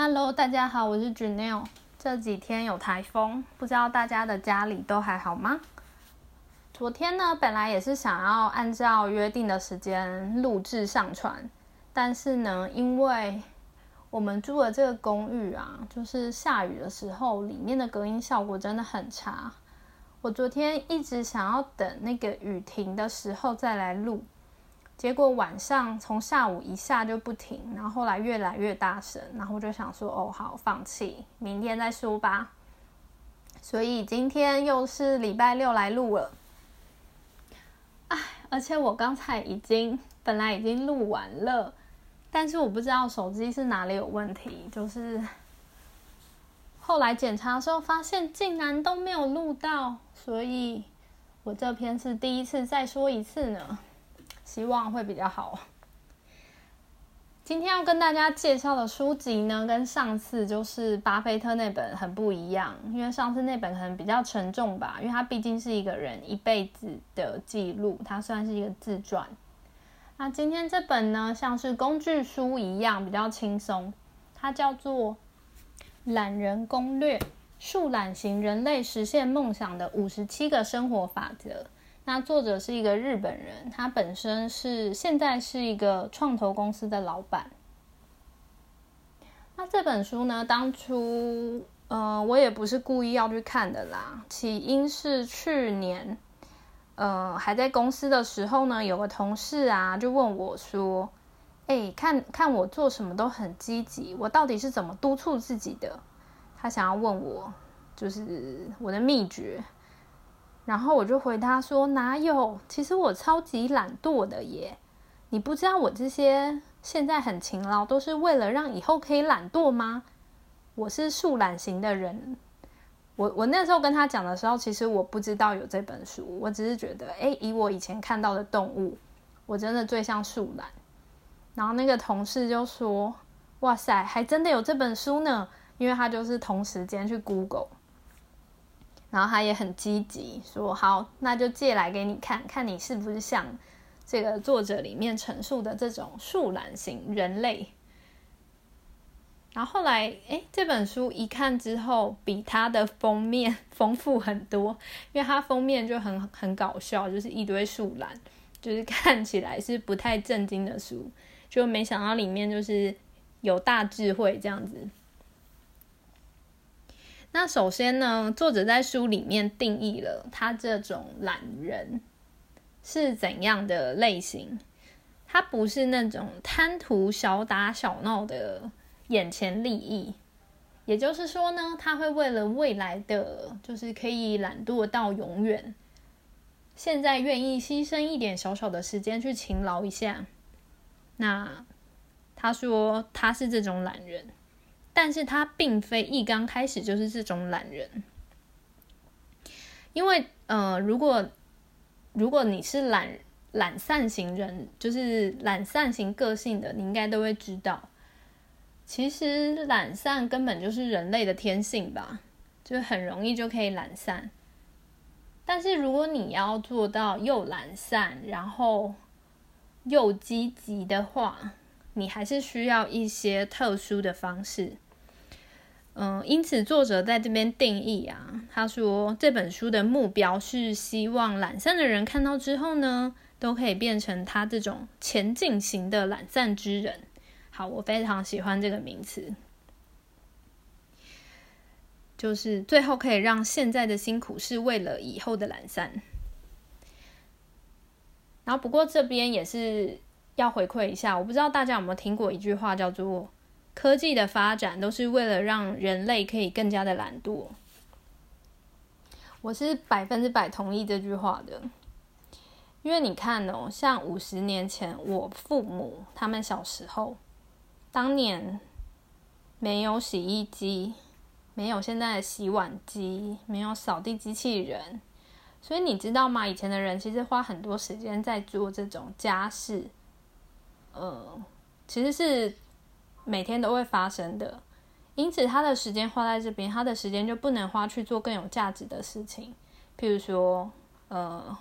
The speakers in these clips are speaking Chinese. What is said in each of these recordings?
Hello，大家好，我是 Janelle。这几天有台风，不知道大家的家里都还好吗？昨天呢，本来也是想要按照约定的时间录制上传，但是呢，因为我们住的这个公寓啊，就是下雨的时候，里面的隔音效果真的很差。我昨天一直想要等那个雨停的时候再来录。结果晚上从下午一下就不停，然后后来越来越大声，然后我就想说，哦，好，放弃，明天再说吧。所以今天又是礼拜六来录了，哎，而且我刚才已经本来已经录完了，但是我不知道手机是哪里有问题，就是后来检查的时候发现竟然都没有录到，所以我这篇是第一次再说一次呢。希望会比较好。今天要跟大家介绍的书籍呢，跟上次就是巴菲特那本很不一样，因为上次那本可能比较沉重吧，因为它毕竟是一个人一辈子的记录，它算是一个自传。那今天这本呢，像是工具书一样，比较轻松，它叫做《懒人攻略：树懒型人类实现梦想的五十七个生活法则》。那作者是一个日本人，他本身是现在是一个创投公司的老板。那这本书呢，当初呃我也不是故意要去看的啦，起因是去年呃还在公司的时候呢，有个同事啊就问我说：“哎，看看我做什么都很积极，我到底是怎么督促自己的？”他想要问我就是我的秘诀。然后我就回答说：“哪有？其实我超级懒惰的耶！你不知道我这些现在很勤劳，都是为了让以后可以懒惰吗？我是树懒型的人。我我那时候跟他讲的时候，其实我不知道有这本书，我只是觉得，哎，以我以前看到的动物，我真的最像树懒。然后那个同事就说：‘哇塞，还真的有这本书呢！’因为他就是同时间去 Google。”然后他也很积极，说好，那就借来给你看看，你是不是像这个作者里面陈述的这种树懒型人类。然后后来，哎，这本书一看之后，比它的封面丰富很多，因为它封面就很很搞笑，就是一堆树懒，就是看起来是不太正经的书，就没想到里面就是有大智慧这样子。那首先呢，作者在书里面定义了他这种懒人是怎样的类型。他不是那种贪图小打小闹的眼前利益，也就是说呢，他会为了未来的就是可以懒惰到永远，现在愿意牺牲一点小小的时间去勤劳一下。那他说他是这种懒人。但是他并非一刚开始就是这种懒人，因为呃，如果如果你是懒懒散型人，就是懒散型个性的，你应该都会知道，其实懒散根本就是人类的天性吧，就很容易就可以懒散。但是如果你要做到又懒散，然后又积极的话，你还是需要一些特殊的方式。嗯，因此作者在这边定义啊，他说这本书的目标是希望懒散的人看到之后呢，都可以变成他这种前进型的懒散之人。好，我非常喜欢这个名词，就是最后可以让现在的辛苦是为了以后的懒散。然后不过这边也是要回馈一下，我不知道大家有没有听过一句话叫做。科技的发展都是为了让人类可以更加的懒惰，我是百分之百同意这句话的。因为你看哦，像五十年前我父母他们小时候，当年没有洗衣机，没有现在的洗碗机，没有扫地机器人，所以你知道吗？以前的人其实花很多时间在做这种家事，呃，其实是。每天都会发生的，因此他的时间花在这边，他的时间就不能花去做更有价值的事情，譬如说，呃，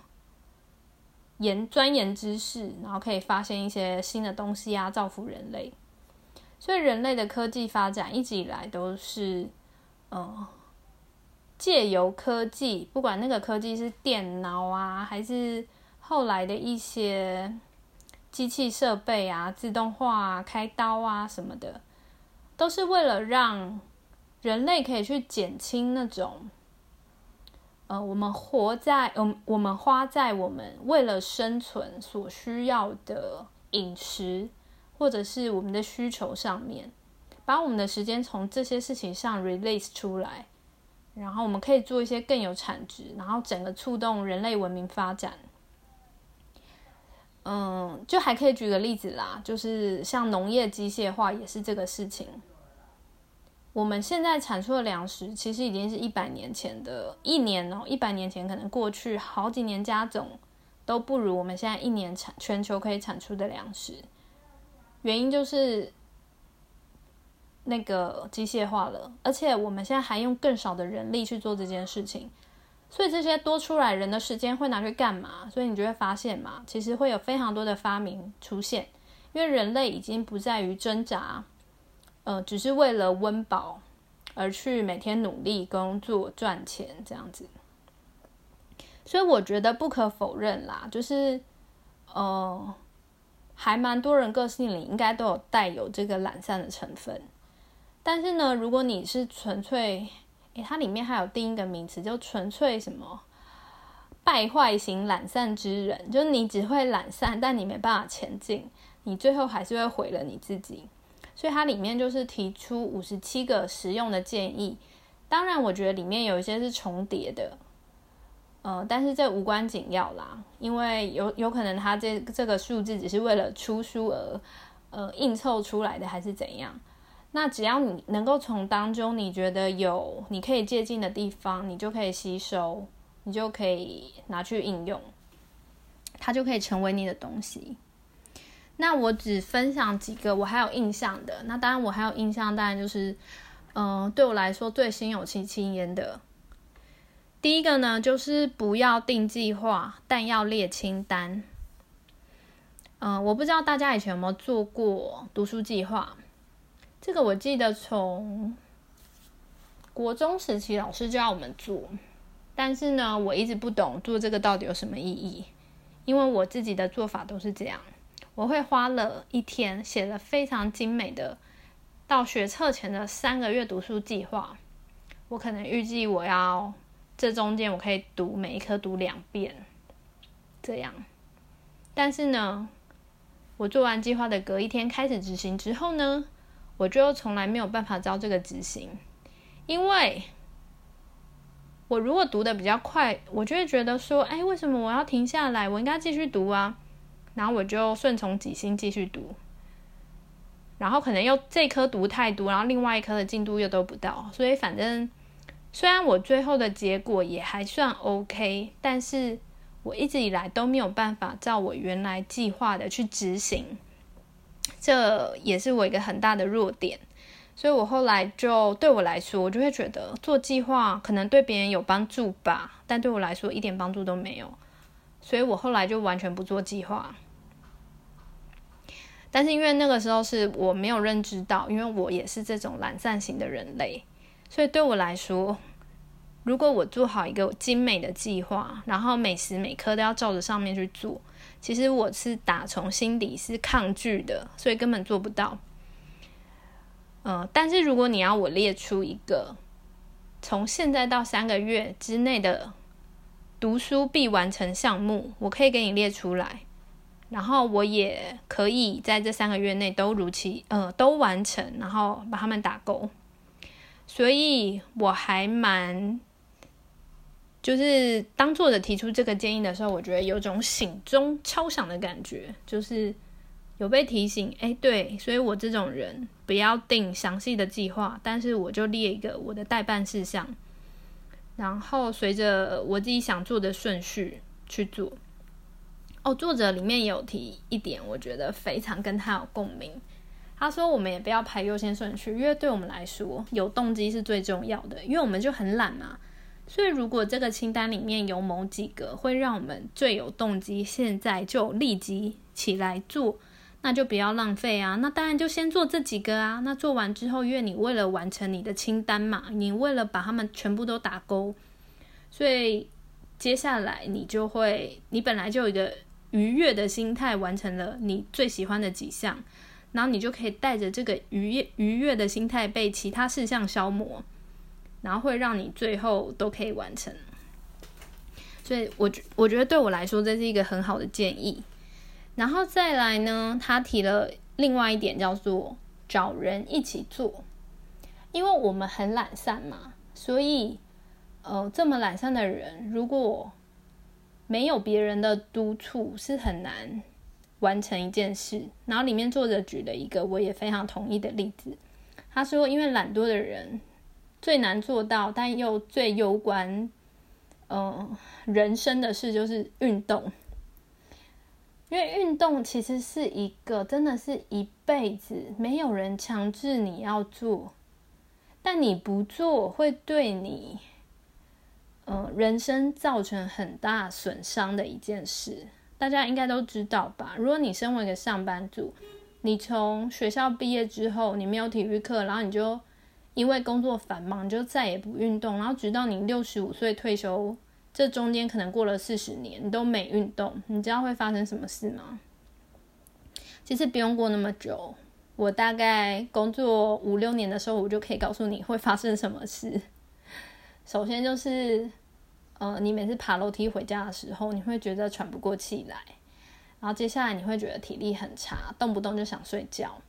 研钻研知识，然后可以发现一些新的东西啊，造福人类。所以人类的科技发展一直以来都是，呃，借由科技，不管那个科技是电脑啊，还是后来的一些机器设备啊、自动化啊、开刀啊什么的，都是为了让人类可以去减轻那种，呃，我们活在，嗯，我们花在我们为了生存所需要的饮食。或者是我们的需求上面，把我们的时间从这些事情上 release 出来，然后我们可以做一些更有产值，然后整个触动人类文明发展。嗯，就还可以举个例子啦，就是像农业机械化也是这个事情。我们现在产出的粮食其实已经是一百年前的一年哦，一百年前可能过去好几年加总都不如我们现在一年产全球可以产出的粮食。原因就是那个机械化了，而且我们现在还用更少的人力去做这件事情，所以这些多出来人的时间会拿去干嘛？所以你就会发现嘛，其实会有非常多的发明出现，因为人类已经不在于挣扎，呃，只是为了温饱而去每天努力工作赚钱这样子。所以我觉得不可否认啦，就是呃。还蛮多人个性里应该都有带有这个懒散的成分，但是呢，如果你是纯粹，它里面还有定一个名词，就纯粹什么败坏型懒散之人，就是你只会懒散，但你没办法前进，你最后还是会毁了你自己。所以它里面就是提出五十七个实用的建议，当然我觉得里面有一些是重叠的。呃，但是这无关紧要啦，因为有有可能他这这个数字只是为了出书而呃硬凑出来的，还是怎样？那只要你能够从当中你觉得有你可以借鉴的地方，你就可以吸收，你就可以拿去应用，它就可以成为你的东西。那我只分享几个我还有印象的，那当然我还有印象，当然就是嗯，对我来说最心有戚戚焉的。第一个呢，就是不要定计划，但要列清单。嗯，我不知道大家以前有没有做过读书计划。这个我记得从国中时期老师就要我们做，但是呢，我一直不懂做这个到底有什么意义。因为我自己的做法都是这样，我会花了一天写了非常精美的到学测前的三个月读书计划。我可能预计我要。这中间我可以读每一科读两遍，这样。但是呢，我做完计划的隔一天开始执行之后呢，我就从来没有办法照这个执行，因为我如果读的比较快，我就会觉得说，哎，为什么我要停下来？我应该继续读啊。然后我就顺从己心继续读，然后可能又这科读太多，然后另外一科的进度又都不到，所以反正。虽然我最后的结果也还算 OK，但是我一直以来都没有办法照我原来计划的去执行，这也是我一个很大的弱点。所以我后来就对我来说，我就会觉得做计划可能对别人有帮助吧，但对我来说一点帮助都没有。所以我后来就完全不做计划。但是因为那个时候是我没有认知到，因为我也是这种懒散型的人类。所以对我来说，如果我做好一个精美的计划，然后每时每刻都要照着上面去做，其实我是打从心底是抗拒的，所以根本做不到。嗯，但是如果你要我列出一个从现在到三个月之内的读书必完成项目，我可以给你列出来，然后我也可以在这三个月内都如期呃都完成，然后把它们打勾。所以我还蛮，就是当作者提出这个建议的时候，我觉得有种醒钟敲响的感觉，就是有被提醒。哎，对，所以我这种人不要定详细的计划，但是我就列一个我的代办事项，然后随着我自己想做的顺序去做。哦，作者里面有提一点，我觉得非常跟他有共鸣。他说：“我们也不要排优先顺序，因为对我们来说，有动机是最重要的。因为我们就很懒嘛，所以如果这个清单里面有某几个会让我们最有动机，现在就立即起来做，那就不要浪费啊。那当然就先做这几个啊。那做完之后，因为你为了完成你的清单嘛，你为了把它们全部都打勾，所以接下来你就会，你本来就有一个愉悦的心态，完成了你最喜欢的几项，然后你就可以带着这个愉悦愉悦的心态被其他事项消磨，然后会让你最后都可以完成。所以，我觉我觉得对我来说，这是一个很好的建议。然后再来呢，他提了另外一点，叫做找人一起做。因为我们很懒散嘛，所以，呃，这么懒散的人，如果没有别人的督促，是很难完成一件事。然后里面作者举了一个我也非常同意的例子，他说，因为懒惰的人最难做到，但又最攸关。嗯，人生的事就是运动，因为运动其实是一个真的是一辈子没有人强制你要做，但你不做会对你，嗯，人生造成很大损伤的一件事，大家应该都知道吧？如果你身为一个上班族，你从学校毕业之后，你没有体育课，然后你就。因为工作繁忙，就再也不运动，然后直到你六十五岁退休，这中间可能过了四十年，你都没运动，你知道会发生什么事吗？其实不用过那么久，我大概工作五六年的时候，我就可以告诉你会发生什么事。首先就是，呃，你每次爬楼梯回家的时候，你会觉得喘不过气来，然后接下来你会觉得体力很差，动不动就想睡觉。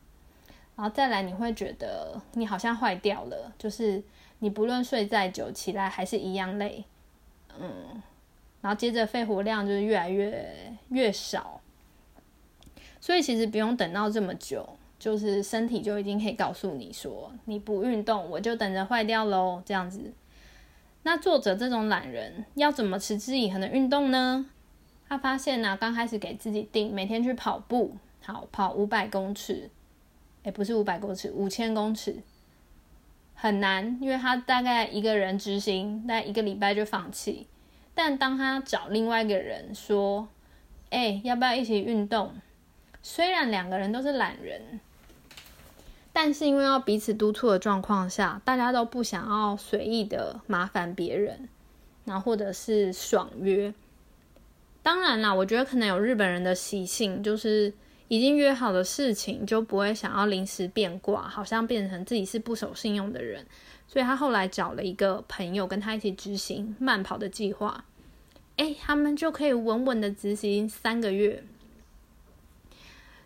然后再来，你会觉得你好像坏掉了，就是你不论睡再久，起来还是一样累，嗯，然后接着肺活量就是越来越越少，所以其实不用等到这么久，就是身体就已经可以告诉你说，你不运动，我就等着坏掉喽，这样子。那作者这种懒人要怎么持之以恒的运动呢？他发现呢，刚开始给自己定每天去跑步，好跑五百公尺。也不是五百公尺，五千公尺很难，因为他大概一个人执行，那一个礼拜就放弃。但当他找另外一个人说：“哎，要不要一起运动？”虽然两个人都是懒人，但是因为要彼此督促的状况下，大家都不想要随意的麻烦别人，然后或者是爽约。当然啦，我觉得可能有日本人的习性，就是。已经约好的事情就不会想要临时变卦，好像变成自己是不守信用的人。所以他后来找了一个朋友跟他一起执行慢跑的计划，哎，他们就可以稳稳的执行三个月。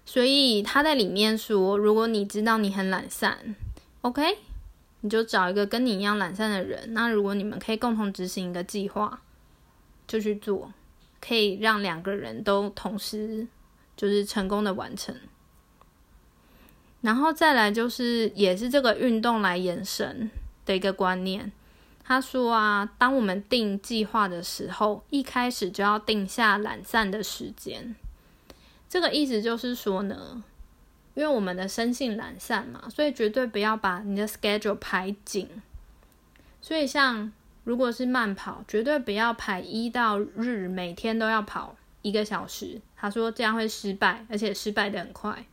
所以他在里面说，如果你知道你很懒散，OK，你就找一个跟你一样懒散的人。那如果你们可以共同执行一个计划，就去做，可以让两个人都同时。就是成功的完成，然后再来就是也是这个运动来延伸的一个观念。他说啊，当我们定计划的时候，一开始就要定下懒散的时间。这个意思就是说呢，因为我们的生性懒散嘛，所以绝对不要把你的 schedule 排紧。所以像如果是慢跑，绝对不要排一到日每天都要跑。一个小时，他说这样会失败，而且失败的很快。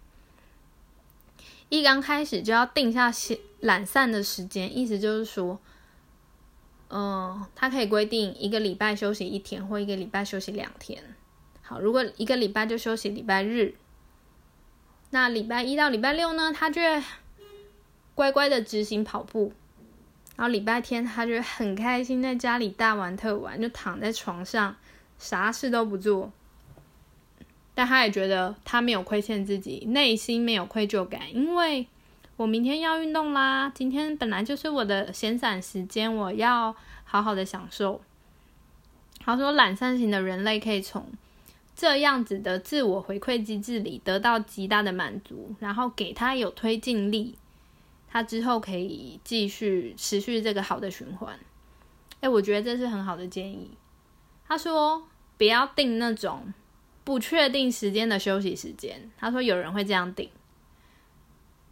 一刚开始就要定下懒散的时间，意思就是说，嗯，他可以规定一个礼拜休息一天，或一个礼拜休息两天。好，如果一个礼拜就休息礼拜日，那礼拜一到礼拜六呢，他就乖乖的执行跑步，然后礼拜天他就很开心，在家里大玩特玩，就躺在床上，啥事都不做。但他也觉得他没有亏欠自己，内心没有愧疚感，因为我明天要运动啦。今天本来就是我的闲散时间，我要好好的享受。他说，懒散型的人类可以从这样子的自我回馈机制里得到极大的满足，然后给他有推进力，他之后可以继续持续这个好的循环。哎，我觉得这是很好的建议。他说，不要定那种。不确定时间的休息时间，他说有人会这样定。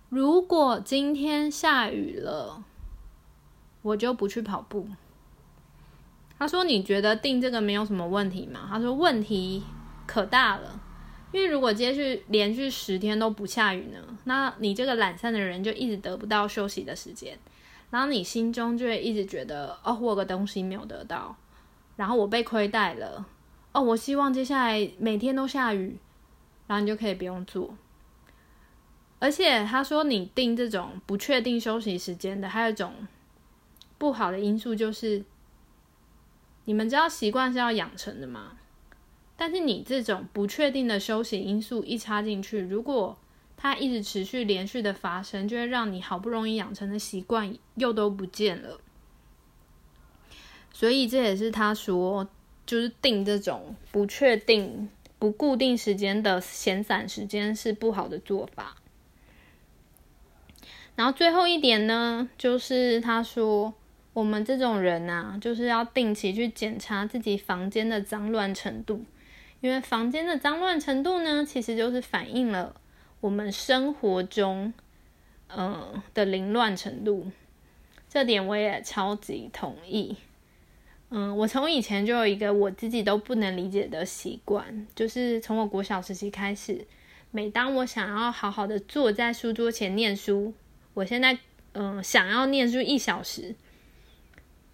如果今天下雨了，我就不去跑步。他说你觉得定这个没有什么问题吗？他说问题可大了。因为如果接续连续十天都不下雨呢，那你这个懒散的人就一直得不到休息的时间，然后你心中就会一直觉得哦，我有个东西没有得到，然后我被亏待了。哦，我希望接下来每天都下雨，然后你就可以不用做。而且他说，你定这种不确定休息时间的，还有一种不好的因素就是，你们知道习惯是要养成的吗？但是你这种不确定的休息因素一插进去，如果它一直持续连续的发生，就会让你好不容易养成的习惯又都不见了。所以这也是他说，就是定这种不确定、不固定时间的闲散时间是不好的做法。然后最后一点呢，就是他说，我们这种人呐，就是要定期去检查自己房间的脏乱程度。因为房间的脏乱程度呢，其实就是反映了我们生活中，嗯的凌乱程度。这点我也超级同意。嗯，我从以前就有一个我自己都不能理解的习惯，就是从我国小时期开始，每当我想要好好的坐在书桌前念书，我现在嗯想要念书一小时。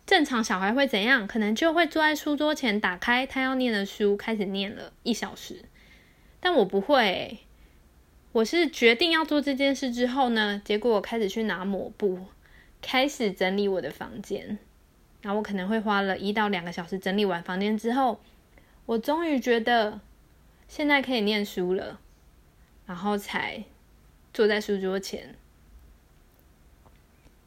正常小孩会怎样？可能就会坐在书桌前，打开他要念的书，开始念了一小时。但我不会，我是决定要做这件事之后呢，结果我开始去拿抹布，开始整理我的房间。然后我可能会花了一到两个小时整理完房间之后，我终于觉得现在可以念书了，然后才坐在书桌前。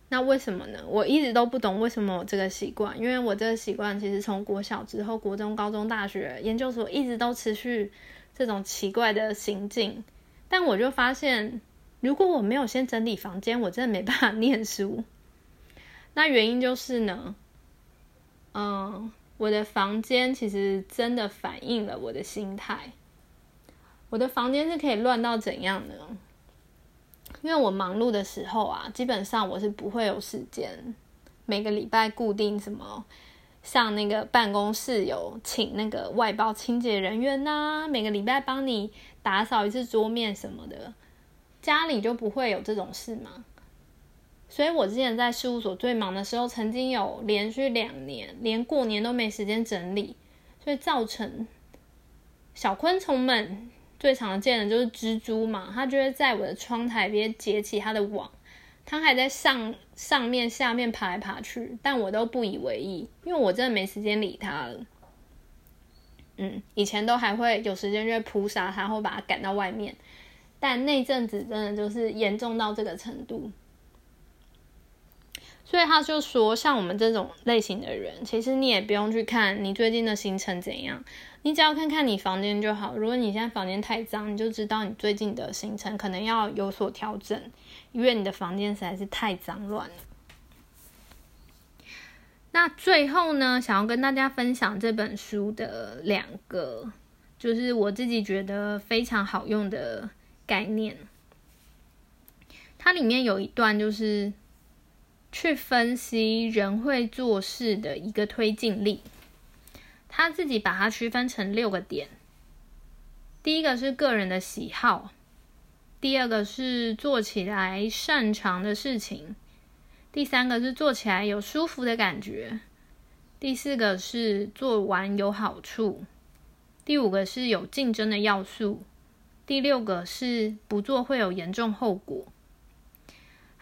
那为什么呢？我一直都不懂为什么我这个习惯，因为我这个习惯其实从国小之后，国中、高中、大学、研究所一直都持续这种奇怪的行径。但我就发现，如果我没有先整理房间，我真的没办法 念书。那原因就是呢，嗯，我的房间其实真的反映了我的心态。我的房间是可以乱到怎样呢？因为我忙碌的时候啊，基本上我是不会有时间每个礼拜固定什么，像那个办公室有请那个外包清洁人员呐，每个礼拜帮你打扫一次桌面什么的，家里就不会有这种事嘛。所以我之前在事务所最忙的时候，曾经有连续两年连过年都没时间整理，所以造成小昆虫们。最常见的就是蜘蛛嘛，它就会在我的窗台边结起它的网，它还在上上面、下面爬来爬去，但我都不以为意，因为我真的没时间理它了。嗯，以前都还会有时间就会扑杀它，或把它赶到外面，但那阵子真的就是严重到这个程度。所以他就说，像我们这种类型的人，其实你也不用去看你最近的行程怎样。你只要看看你房间就好。如果你现在房间太脏，你就知道你最近的行程可能要有所调整，因为你的房间实在是太脏乱了。那最后呢，想要跟大家分享这本书的两个，就是我自己觉得非常好用的概念。它里面有一段就是去分析人会做事的一个推进力。他自己把它区分成六个点，第一个是个人的喜好，第二个是做起来擅长的事情，第三个是做起来有舒服的感觉，第四个是做完有好处，第五个是有竞争的要素，第六个是不做会有严重后果。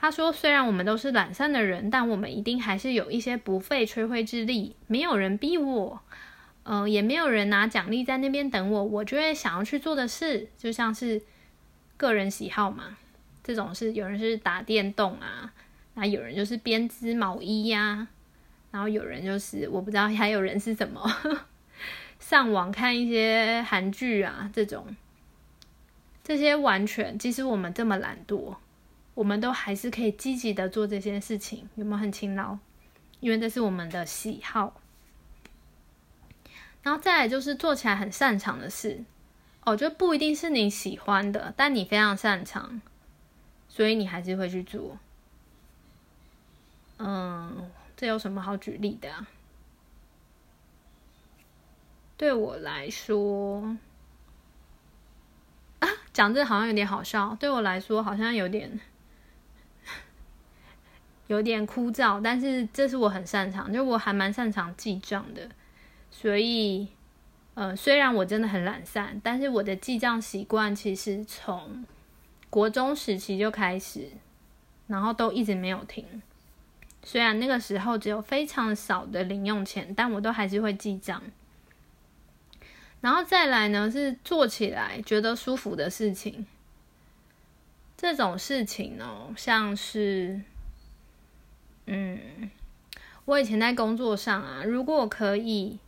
他说：“虽然我们都是懒散的人，但我们一定还是有一些不费吹灰之力，没有人逼我。”嗯，也没有人拿奖励在那边等我，我就会想要去做的事，就像是个人喜好嘛。这种是有人是打电动啊，那有人就是编织毛衣呀，然后有人就是我不知道还有人是什么，上网看一些韩剧啊这种。这些完全，即使我们这么懒惰，我们都还是可以积极的做这些事情，有没有很勤劳？因为这是我们的喜好。然后再来就是做起来很擅长的事，哦，就不一定是你喜欢的，但你非常擅长，所以你还是会去做。嗯，这有什么好举例的啊？对我来说，啊讲这好像有点好笑，对我来说好像有点有点枯燥，但是这是我很擅长，就我还蛮擅长记账的，所以，呃，虽然我真的很懒散，但是我的记账习惯其实从国中时期就开始，然后都一直没有停。虽然那个时候只有非常少的零用钱，但我都还是会记账。然后再来呢，是做起来觉得舒服的事情。这种事情呢，像是，嗯，我以前在工作上啊，如果我可以，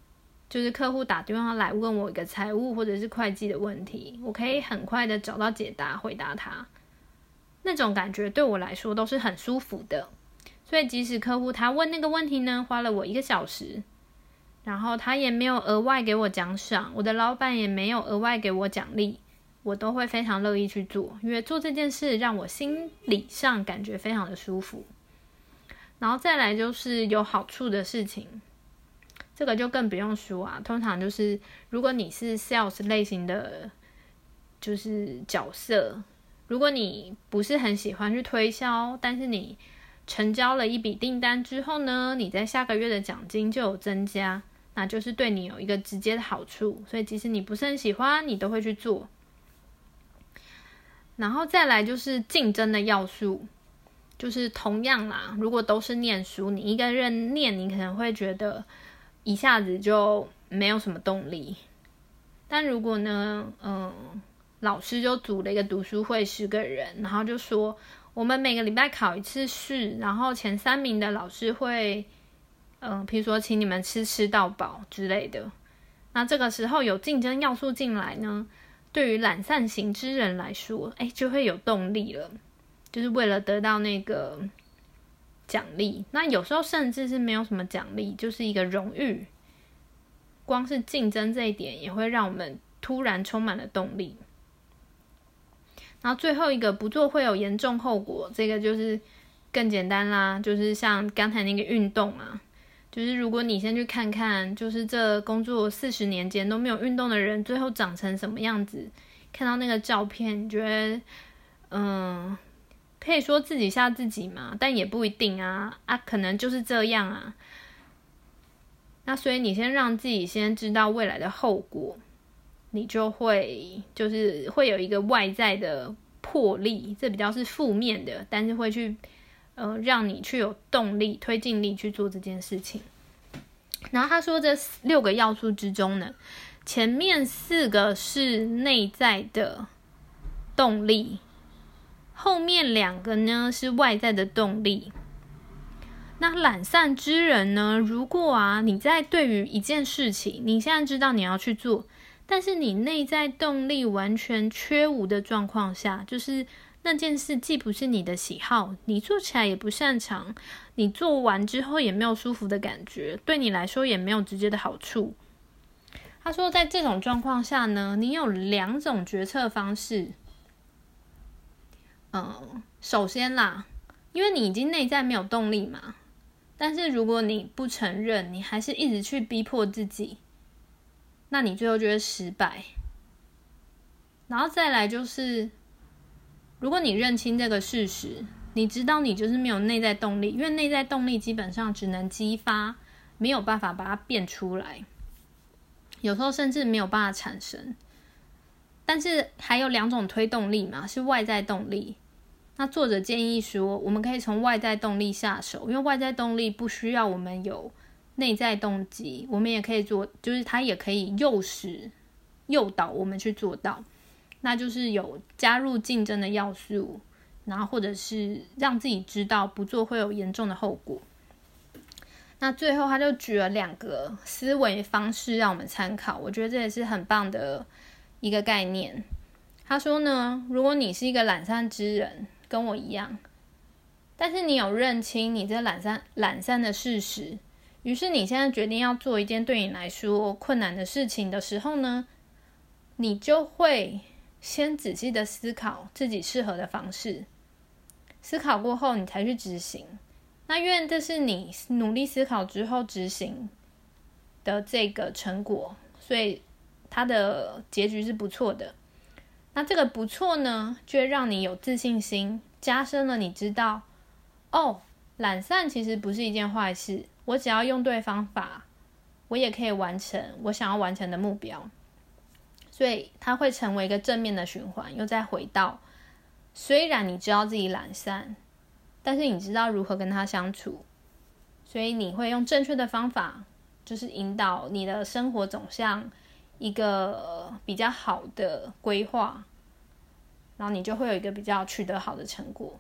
就是客户打电话来问我一个财务或者是会计的问题，我可以很快的找到解答，回答他，那种感觉对我来说都是很舒服的。所以即使客户他问那个问题呢，花了我一个小时。然后他也没有额外给我奖赏，我的老板也没有额外给我奖励，我都会非常乐意去做，因为做这件事让我心理上感觉非常的舒服。然后再来就是有好处的事情，这个就更不用说啊。通常就是如果你是 sales 类型的，就是角色，如果你不是很喜欢去推销，但是你成交了一笔订单之后呢，你在下个月的奖金就有增加。那就是对你有一个直接的好处，所以即使你不是很喜欢，你都会去做。然后再来就是竞争的要素，就是同样啦，如果都是念书，你一个人念，你可能会觉得一下子就没有什么动力。但如果呢，嗯，老师就组了一个读书会，十个人，然后就说我们每个礼拜考一次试，然后前三名的老师会。嗯，比如说请你们吃吃到饱之类的，那这个时候有竞争要素进来呢，对于懒散型之人来说，哎，就会有动力了，就是为了得到那个奖励。那有时候甚至是没有什么奖励，就是一个荣誉。光是竞争这一点，也会让我们突然充满了动力。然后最后一个不做会有严重后果，这个就是更简单啦，就是像刚才那个运动啊。就是如果你先去看看，就是这工作四十年间都没有运动的人，最后长成什么样子？看到那个照片，觉得嗯，可以说自己吓自己嘛，但也不一定啊啊，可能就是这样啊。那所以你先让自己先知道未来的后果，你就会就是会有一个外在的魄力，这比较是负面的，但是会去。呃，让你去有动力、推进力去做这件事情。然后他说，这六个要素之中呢，前面四个是内在的动力，后面两个呢是外在的动力。那懒散之人呢，如果啊你在对于一件事情，你现在知道你要去做，但是你内在动力完全缺无的状况下，就是。那件事既不是你的喜好，你做起来也不擅长，你做完之后也没有舒服的感觉，对你来说也没有直接的好处。他说，在这种状况下呢，你有两种决策方式。嗯，首先啦，因为你已经内在没有动力嘛，但是如果你不承认，你还是一直去逼迫自己，那你最后就会失败。然后再来就是。如果你认清这个事实，你知道你就是没有内在动力，因为内在动力基本上只能激发，没有办法把它变出来，有时候甚至没有办法产生。但是还有两种推动力嘛，是外在动力。那作者建议说，我们可以从外在动力下手，因为外在动力不需要我们有内在动机，我们也可以做，就是它也可以诱使、诱导我们去做到。那就是有加入竞争的要素，然后或者是让自己知道不做会有严重的后果。那最后他就举了两个思维方式让我们参考，我觉得这也是很棒的一个概念。他说呢，如果你是一个懒散之人，跟我一样，但是你有认清你这懒散懒散的事实，于是你现在决定要做一件对你来说困难的事情的时候呢，你就会。先仔细的思考自己适合的方式，思考过后你才去执行。那因为这是你努力思考之后执行的这个成果，所以它的结局是不错的。那这个不错呢，就会让你有自信心，加深了你知道，哦，懒散其实不是一件坏事，我只要用对方法，我也可以完成我想要完成的目标。所以它会成为一个正面的循环，又再回到，虽然你知道自己懒散，但是你知道如何跟他相处，所以你会用正确的方法，就是引导你的生活走向一个比较好的规划，然后你就会有一个比较取得好的成果。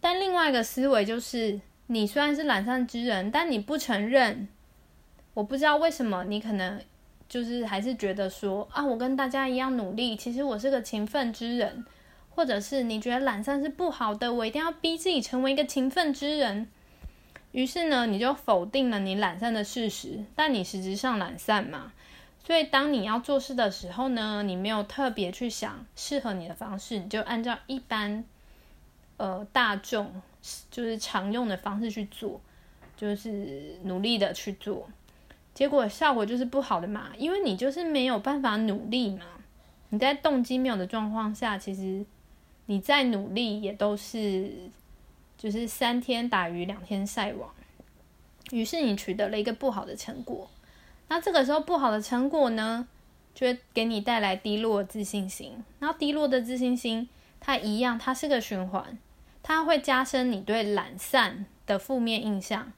但另外一个思维就是，你虽然是懒散之人，但你不承认，我不知道为什么你可能。就是还是觉得说啊，我跟大家一样努力，其实我是个勤奋之人，或者是你觉得懒散是不好的，我一定要逼自己成为一个勤奋之人。于是呢，你就否定了你懒散的事实，但你实质上懒散嘛。所以当你要做事的时候呢，你没有特别去想适合你的方式，你就按照一般呃大众就是常用的方式去做，就是努力的去做。结果效果就是不好的嘛，因为你就是没有办法努力嘛。你在动机没有的状况下，其实你再努力也都是就是三天打鱼两天晒网。于是你取得了一个不好的成果，那这个时候不好的成果呢，就会给你带来低落自信心。那低落的自信心，它一样，它是个循环，它会加深你对懒散的负面印象。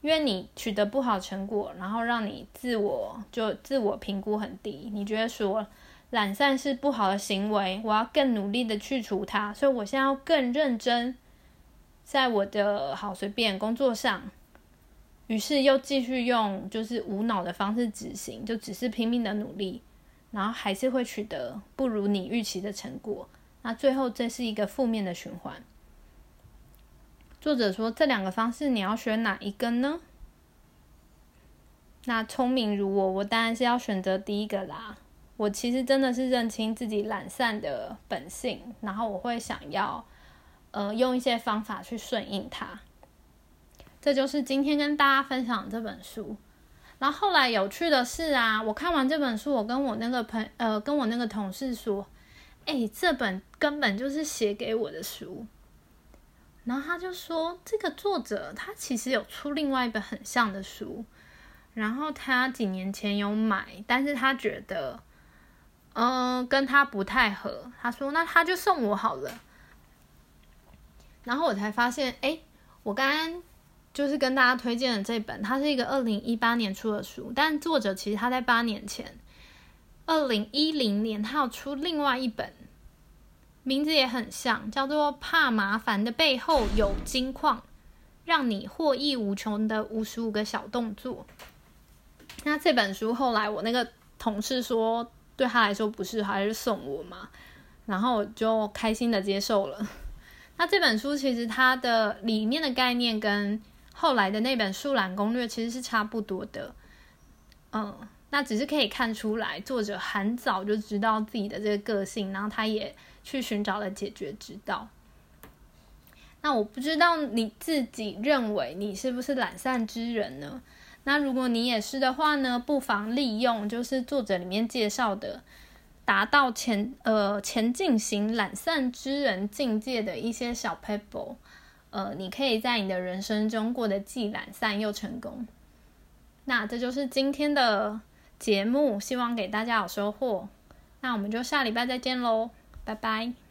因为你取得不好成果，然后让你自我就自我评估很低，你觉得说懒散是不好的行为，我要更努力的去除它，所以我现在要更认真，在我的好随便工作上，于是又继续用就是无脑的方式执行，就只是拼命的努力，然后还是会取得不如你预期的成果，那最后这是一个负面的循环。作者说：“这两个方式，你要选哪一个呢？”那聪明如我，我当然是要选择第一个啦。我其实真的是认清自己懒散的本性，然后我会想要，呃，用一些方法去顺应它。这就是今天跟大家分享这本书。然后后来有趣的是啊，我看完这本书，我跟我那个朋呃，跟我那个同事说：“哎，这本根本就是写给我的书。”然后他就说，这个作者他其实有出另外一本很像的书，然后他几年前有买，但是他觉得，嗯，跟他不太合。他说，那他就送我好了。然后我才发现，哎，我刚刚就是跟大家推荐的这本，它是一个二零一八年出的书，但作者其实他在八年前，二零一零年他有出另外一本。名字也很像，叫做“怕麻烦的背后有金矿”，让你获益无穷的五十五个小动作。那这本书后来我那个同事说，对他来说不是，还是送我嘛，然后我就开心的接受了。那这本书其实它的里面的概念跟后来的那本《树懒攻略》其实是差不多的，嗯，那只是可以看出来作者很早就知道自己的这个个性，然后他也。去寻找了解决之道。那我不知道你自己认为你是不是懒散之人呢？那如果你也是的话呢，不妨利用就是作者里面介绍的，达到前呃前进型懒散之人境界的一些小 pebble，呃，你可以在你的人生中过得既懒散又成功。那这就是今天的节目，希望给大家有收获。那我们就下礼拜再见喽。拜拜。